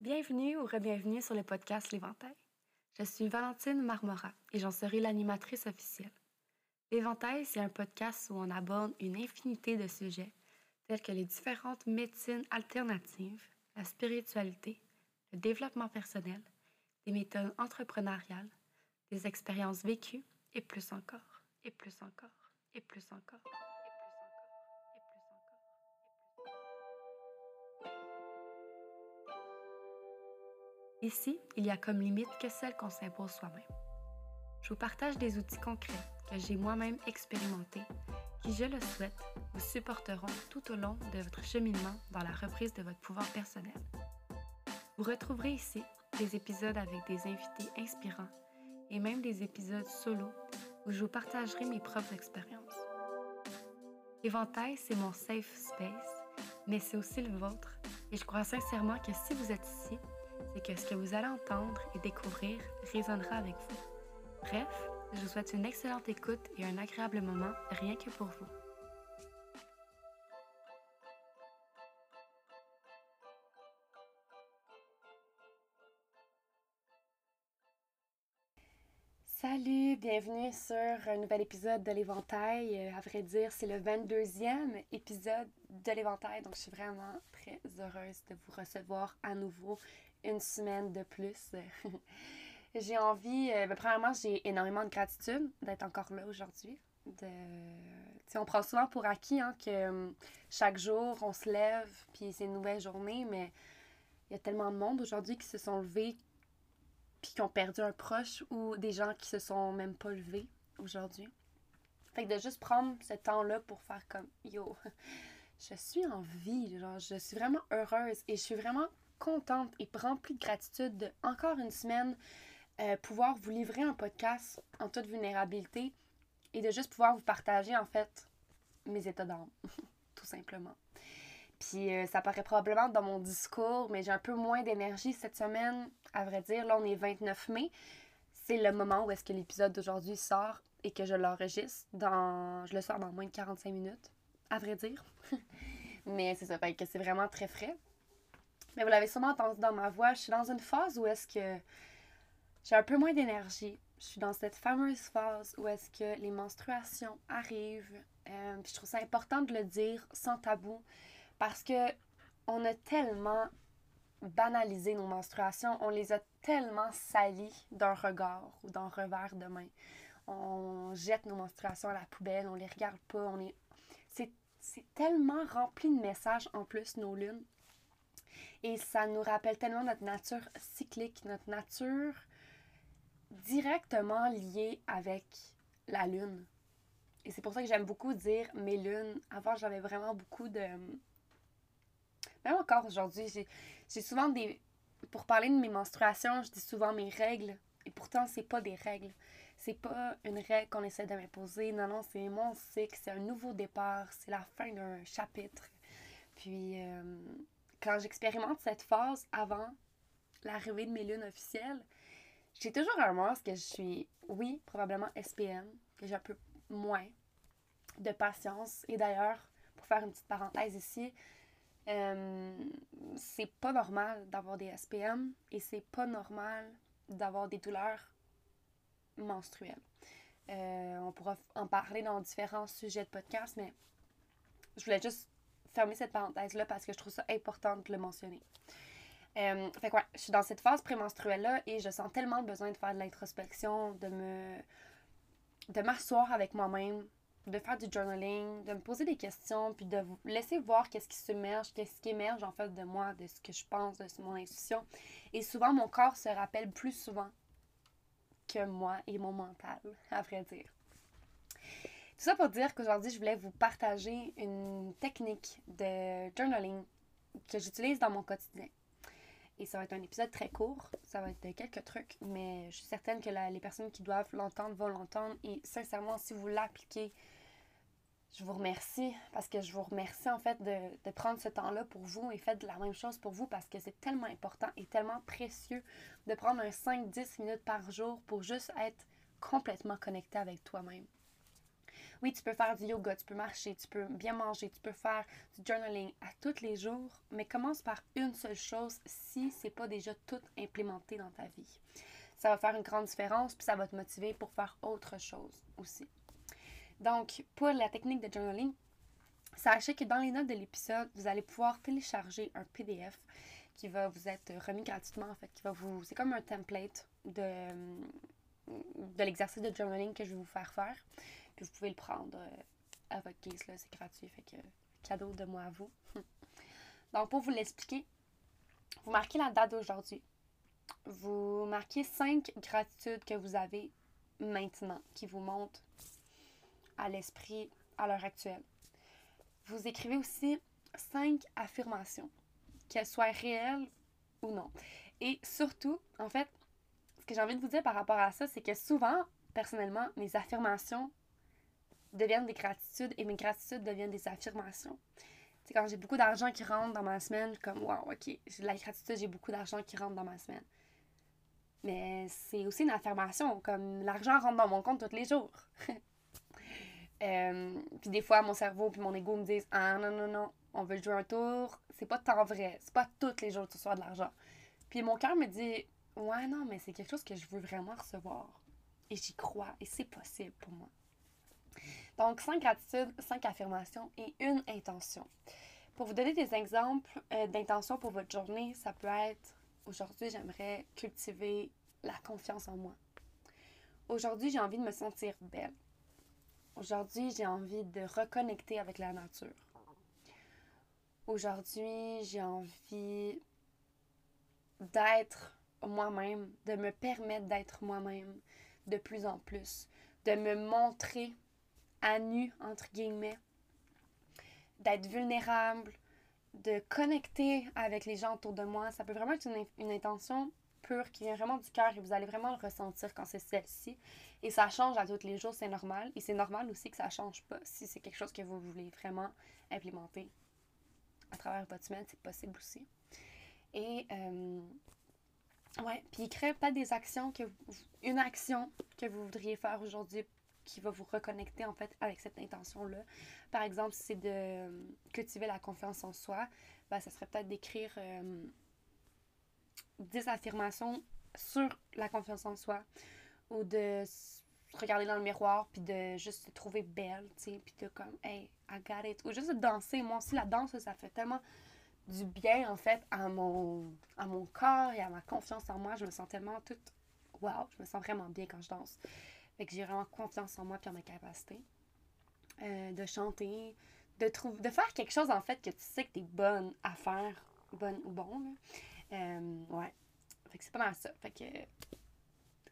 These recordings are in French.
Bienvenue ou re-bienvenue sur le podcast L'Éventail. Je suis Valentine Marmora et j'en serai l'animatrice officielle. L'Éventail, c'est un podcast où on aborde une infinité de sujets tels que les différentes médecines alternatives, la spiritualité, le développement personnel, des méthodes entrepreneuriales, des expériences vécues et plus encore, et plus encore, et plus encore. Ici, il y a comme limite que celle qu'on s'impose soi-même. Je vous partage des outils concrets que j'ai moi-même expérimentés qui, je le souhaite, vous supporteront tout au long de votre cheminement dans la reprise de votre pouvoir personnel. Vous retrouverez ici des épisodes avec des invités inspirants et même des épisodes solo où je vous partagerai mes propres expériences. Éventail, c'est mon safe space, mais c'est aussi le vôtre et je crois sincèrement que si vous êtes ici, c'est que ce que vous allez entendre et découvrir résonnera avec vous. Bref, je vous souhaite une excellente écoute et un agréable moment rien que pour vous. Salut, bienvenue sur un nouvel épisode de l'Éventail. Euh, à vrai dire, c'est le 22e épisode de l'Éventail, donc je suis vraiment très heureuse de vous recevoir à nouveau une semaine de plus. j'ai envie, euh, ben, premièrement, j'ai énormément de gratitude d'être encore là aujourd'hui. De... on prend souvent pour acquis hein, que euh, chaque jour, on se lève, puis c'est une nouvelle journée, mais il y a tellement de monde aujourd'hui qui se sont levés, puis qui ont perdu un proche, ou des gens qui se sont même pas levés aujourd'hui. Fait que de juste prendre ce temps-là pour faire comme Yo, je suis en vie, genre, je suis vraiment heureuse et je suis vraiment contente et remplie de gratitude de, encore une semaine, euh, pouvoir vous livrer un podcast en toute vulnérabilité et de juste pouvoir vous partager en fait mes états d'âme, tout simplement. Puis euh, ça paraît probablement dans mon discours, mais j'ai un peu moins d'énergie cette semaine. À vrai dire, là on est 29 mai. C'est le moment où est-ce que l'épisode d'aujourd'hui sort et que je l'enregistre. Dans... Je le sors dans moins de 45 minutes, à vrai dire. mais c'est ça, que c'est vraiment très frais. Mais vous l'avez sûrement entendu dans ma voix, je suis dans une phase où est-ce que j'ai un peu moins d'énergie. Je suis dans cette fameuse phase où est-ce que les menstruations arrivent. Euh, je trouve ça important de le dire sans tabou parce que on a tellement banalisé nos menstruations, on les a tellement salies d'un regard ou d'un revers de main. On jette nos menstruations à la poubelle, on les regarde pas, on est c'est tellement rempli de messages en plus nos lunes et ça nous rappelle tellement notre nature cyclique, notre nature directement liée avec la lune. Et c'est pour ça que j'aime beaucoup dire mes lunes. Avant, j'avais vraiment beaucoup de... Même encore aujourd'hui, j'ai souvent des... Pour parler de mes menstruations, je dis souvent mes règles. Et pourtant, c'est pas des règles. C'est pas une règle qu'on essaie de m'imposer. Non, non, c'est mon cycle, c'est un nouveau départ, c'est la fin d'un chapitre. Puis, euh, quand j'expérimente cette phase avant l'arrivée de mes lunes officielles, j'ai toujours un masque que je suis, oui, probablement SPM, que j'ai un peu moins de patience. Et d'ailleurs, pour faire une petite parenthèse ici, euh, c'est pas normal d'avoir des SPM et c'est pas normal d'avoir des douleurs menstruelles. Euh, on pourra en parler dans différents sujets de podcast, mais je voulais juste fermer cette parenthèse-là parce que je trouve ça important de le mentionner. Euh, fait quoi, je suis dans cette phase prémenstruelle-là et je sens tellement le besoin de faire de l'introspection, de me de m'asseoir avec moi-même, de faire du journaling, de me poser des questions, puis de laisser voir qu'est-ce qui s'émerge, qu'est-ce qui émerge en fait de moi, de ce que je pense, de mon intuition. Et souvent, mon corps se rappelle plus souvent que moi et mon mental, à vrai dire. Tout ça pour dire qu'aujourd'hui, je voulais vous partager une technique de journaling que j'utilise dans mon quotidien. Et ça va être un épisode très court, ça va être quelques trucs, mais je suis certaine que les personnes qui doivent l'entendre vont l'entendre. Et sincèrement, si vous l'appliquez, je vous remercie parce que je vous remercie en fait de, de prendre ce temps-là pour vous et faites la même chose pour vous parce que c'est tellement important et tellement précieux de prendre un 5-10 minutes par jour pour juste être complètement connecté avec toi-même. Oui, tu peux faire du yoga, tu peux marcher, tu peux bien manger, tu peux faire du journaling à tous les jours, mais commence par une seule chose si c'est pas déjà tout implémenté dans ta vie. Ça va faire une grande différence, puis ça va te motiver pour faire autre chose aussi. Donc, pour la technique de journaling, sachez que dans les notes de l'épisode, vous allez pouvoir télécharger un PDF qui va vous être remis gratuitement, en fait, qui va vous... C'est comme un template de, de l'exercice de journaling que je vais vous faire faire. Vous pouvez le prendre euh, à votre guise, là, c'est gratuit, fait que cadeau de moi à vous. Donc, pour vous l'expliquer, vous marquez la date d'aujourd'hui. Vous marquez cinq gratitudes que vous avez maintenant, qui vous montent à l'esprit à l'heure actuelle. Vous écrivez aussi cinq affirmations qu'elle soit réelle ou non. Et surtout, en fait, ce que j'ai envie de vous dire par rapport à ça, c'est que souvent, personnellement, mes affirmations deviennent des gratitudes et mes gratitudes deviennent des affirmations. C'est quand j'ai beaucoup d'argent qui rentre dans ma semaine, comme wow, ok, j'ai de la gratitude, j'ai beaucoup d'argent qui rentre dans ma semaine. Mais c'est aussi une affirmation, comme l'argent rentre dans mon compte tous les jours. Euh, puis des fois, mon cerveau puis mon ego me disent Ah non, non, non, on veut jouer un tour, c'est pas tant vrai, c'est pas tous les jours que tu reçois de l'argent. Puis mon cœur me dit Ouais, non, mais c'est quelque chose que je veux vraiment recevoir. Et j'y crois, et c'est possible pour moi. Donc, cinq gratitudes, cinq affirmations et une intention. Pour vous donner des exemples euh, d'intentions pour votre journée, ça peut être Aujourd'hui, j'aimerais cultiver la confiance en moi. Aujourd'hui, j'ai envie de me sentir belle. Aujourd'hui, j'ai envie de reconnecter avec la nature. Aujourd'hui, j'ai envie d'être moi-même, de me permettre d'être moi-même de plus en plus, de me montrer à nu, entre guillemets, d'être vulnérable, de connecter avec les gens autour de moi. Ça peut vraiment être une, intention pure qui vient vraiment du cœur et vous allez vraiment le ressentir quand c'est celle-ci. Et ça change à tous les jours, c'est normal. Et c'est normal aussi que ça change pas si c'est quelque chose que vous voulez vraiment implémenter à travers votre semaine, c'est possible aussi. Et euh, ouais, puis crée peut-être des actions que une action que vous voudriez faire aujourd'hui qui va vous reconnecter en fait avec cette intention-là. Par exemple, si c'est de cultiver la confiance en soi, ben, ça serait peut-être d'écrire euh, des affirmations sur la confiance en soi ou de regarder dans le miroir puis de juste se trouver belle, tu sais, puis de comme hey, I got it ou juste de danser. Moi aussi la danse ça fait tellement du bien en fait à mon à mon corps et à ma confiance en moi, je me sens tellement toute wow, je me sens vraiment bien quand je danse. Fait que j'ai vraiment confiance en moi puis en mes capacités. Euh, de chanter, de de faire quelque chose en fait que tu sais que tu es bonne à faire, bonne ou bon là. Euh, ouais. Fait que c'est pas mal ça. Fait que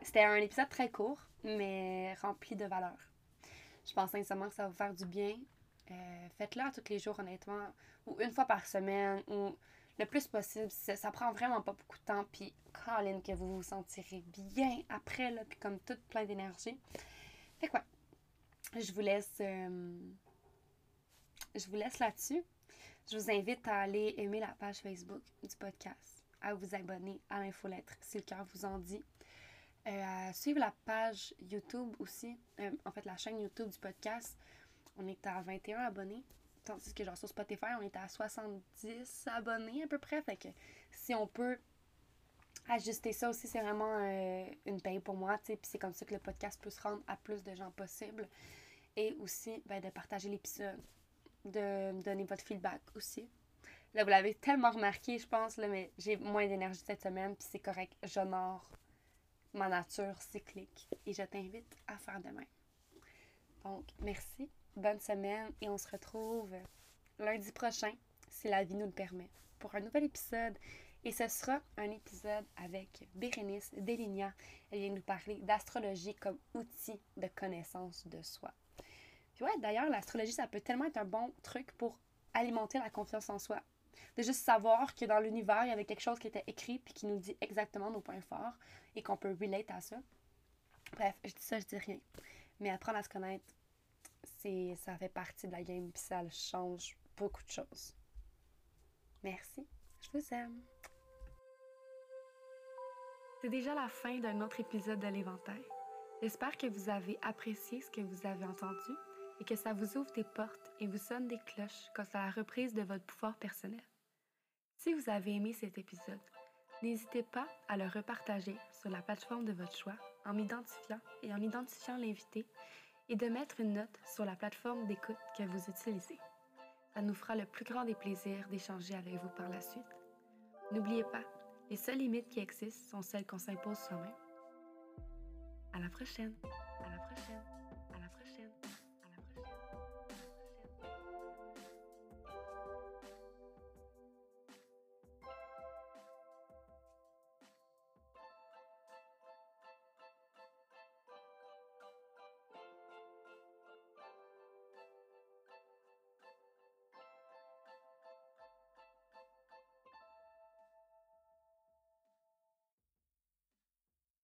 c'était un épisode très court, mais rempli de valeur. Je pense sincèrement que ça va vous faire du bien. Euh, faites-le tous les jours, honnêtement, ou une fois par semaine, ou le plus possible. Ça, ça prend vraiment pas beaucoup de temps. Puis, Que vous vous sentirez bien après, là, puis comme toute plein d'énergie. Fait quoi? Je vous laisse. Euh, je vous laisse là-dessus. Je vous invite à aller aimer la page Facebook du podcast, à vous abonner à l'infolettre si le cœur vous en dit. Euh, à suivre la page YouTube aussi, euh, en fait la chaîne YouTube du podcast. On est à 21 abonnés, tandis que genre sur Spotify, on est à 70 abonnés à peu près. Fait que si on peut ajuster ça aussi, c'est vraiment euh, une paye pour moi, tu sais. Puis c'est comme ça que le podcast peut se rendre à plus de gens possible. Et aussi, ben, de partager l'épisode, de donner votre feedback aussi. Là, vous l'avez tellement remarqué, je pense, là, mais j'ai moins d'énergie cette semaine, puis c'est correct. J'honore ma nature cyclique et je t'invite à faire de même. Donc, merci, bonne semaine et on se retrouve lundi prochain, si la vie nous le permet, pour un nouvel épisode. Et ce sera un épisode avec Bérénice Deligna. Elle vient nous parler d'astrologie comme outil de connaissance de soi. Puis ouais, d'ailleurs, l'astrologie, ça peut tellement être un bon truc pour alimenter la confiance en soi de juste savoir que dans l'univers, il y avait quelque chose qui était écrit puis qui nous dit exactement nos points forts et qu'on peut relate à ça. Bref, je dis ça, je dis rien. Mais apprendre à se connaître, c'est ça fait partie de la game puis ça change beaucoup de choses. Merci. Je vous aime. C'est déjà la fin d'un autre épisode de l'éventail. J'espère que vous avez apprécié ce que vous avez entendu et que ça vous ouvre des portes et vous sonne des cloches quant à la reprise de votre pouvoir personnel. Si vous avez aimé cet épisode, n'hésitez pas à le repartager sur la plateforme de votre choix en m'identifiant et en identifiant l'invité et de mettre une note sur la plateforme d'écoute que vous utilisez. Ça nous fera le plus grand des plaisirs d'échanger avec vous par la suite. N'oubliez pas, les seules limites qui existent sont celles qu'on s'impose soi-même. À la prochaine. À la prochaine.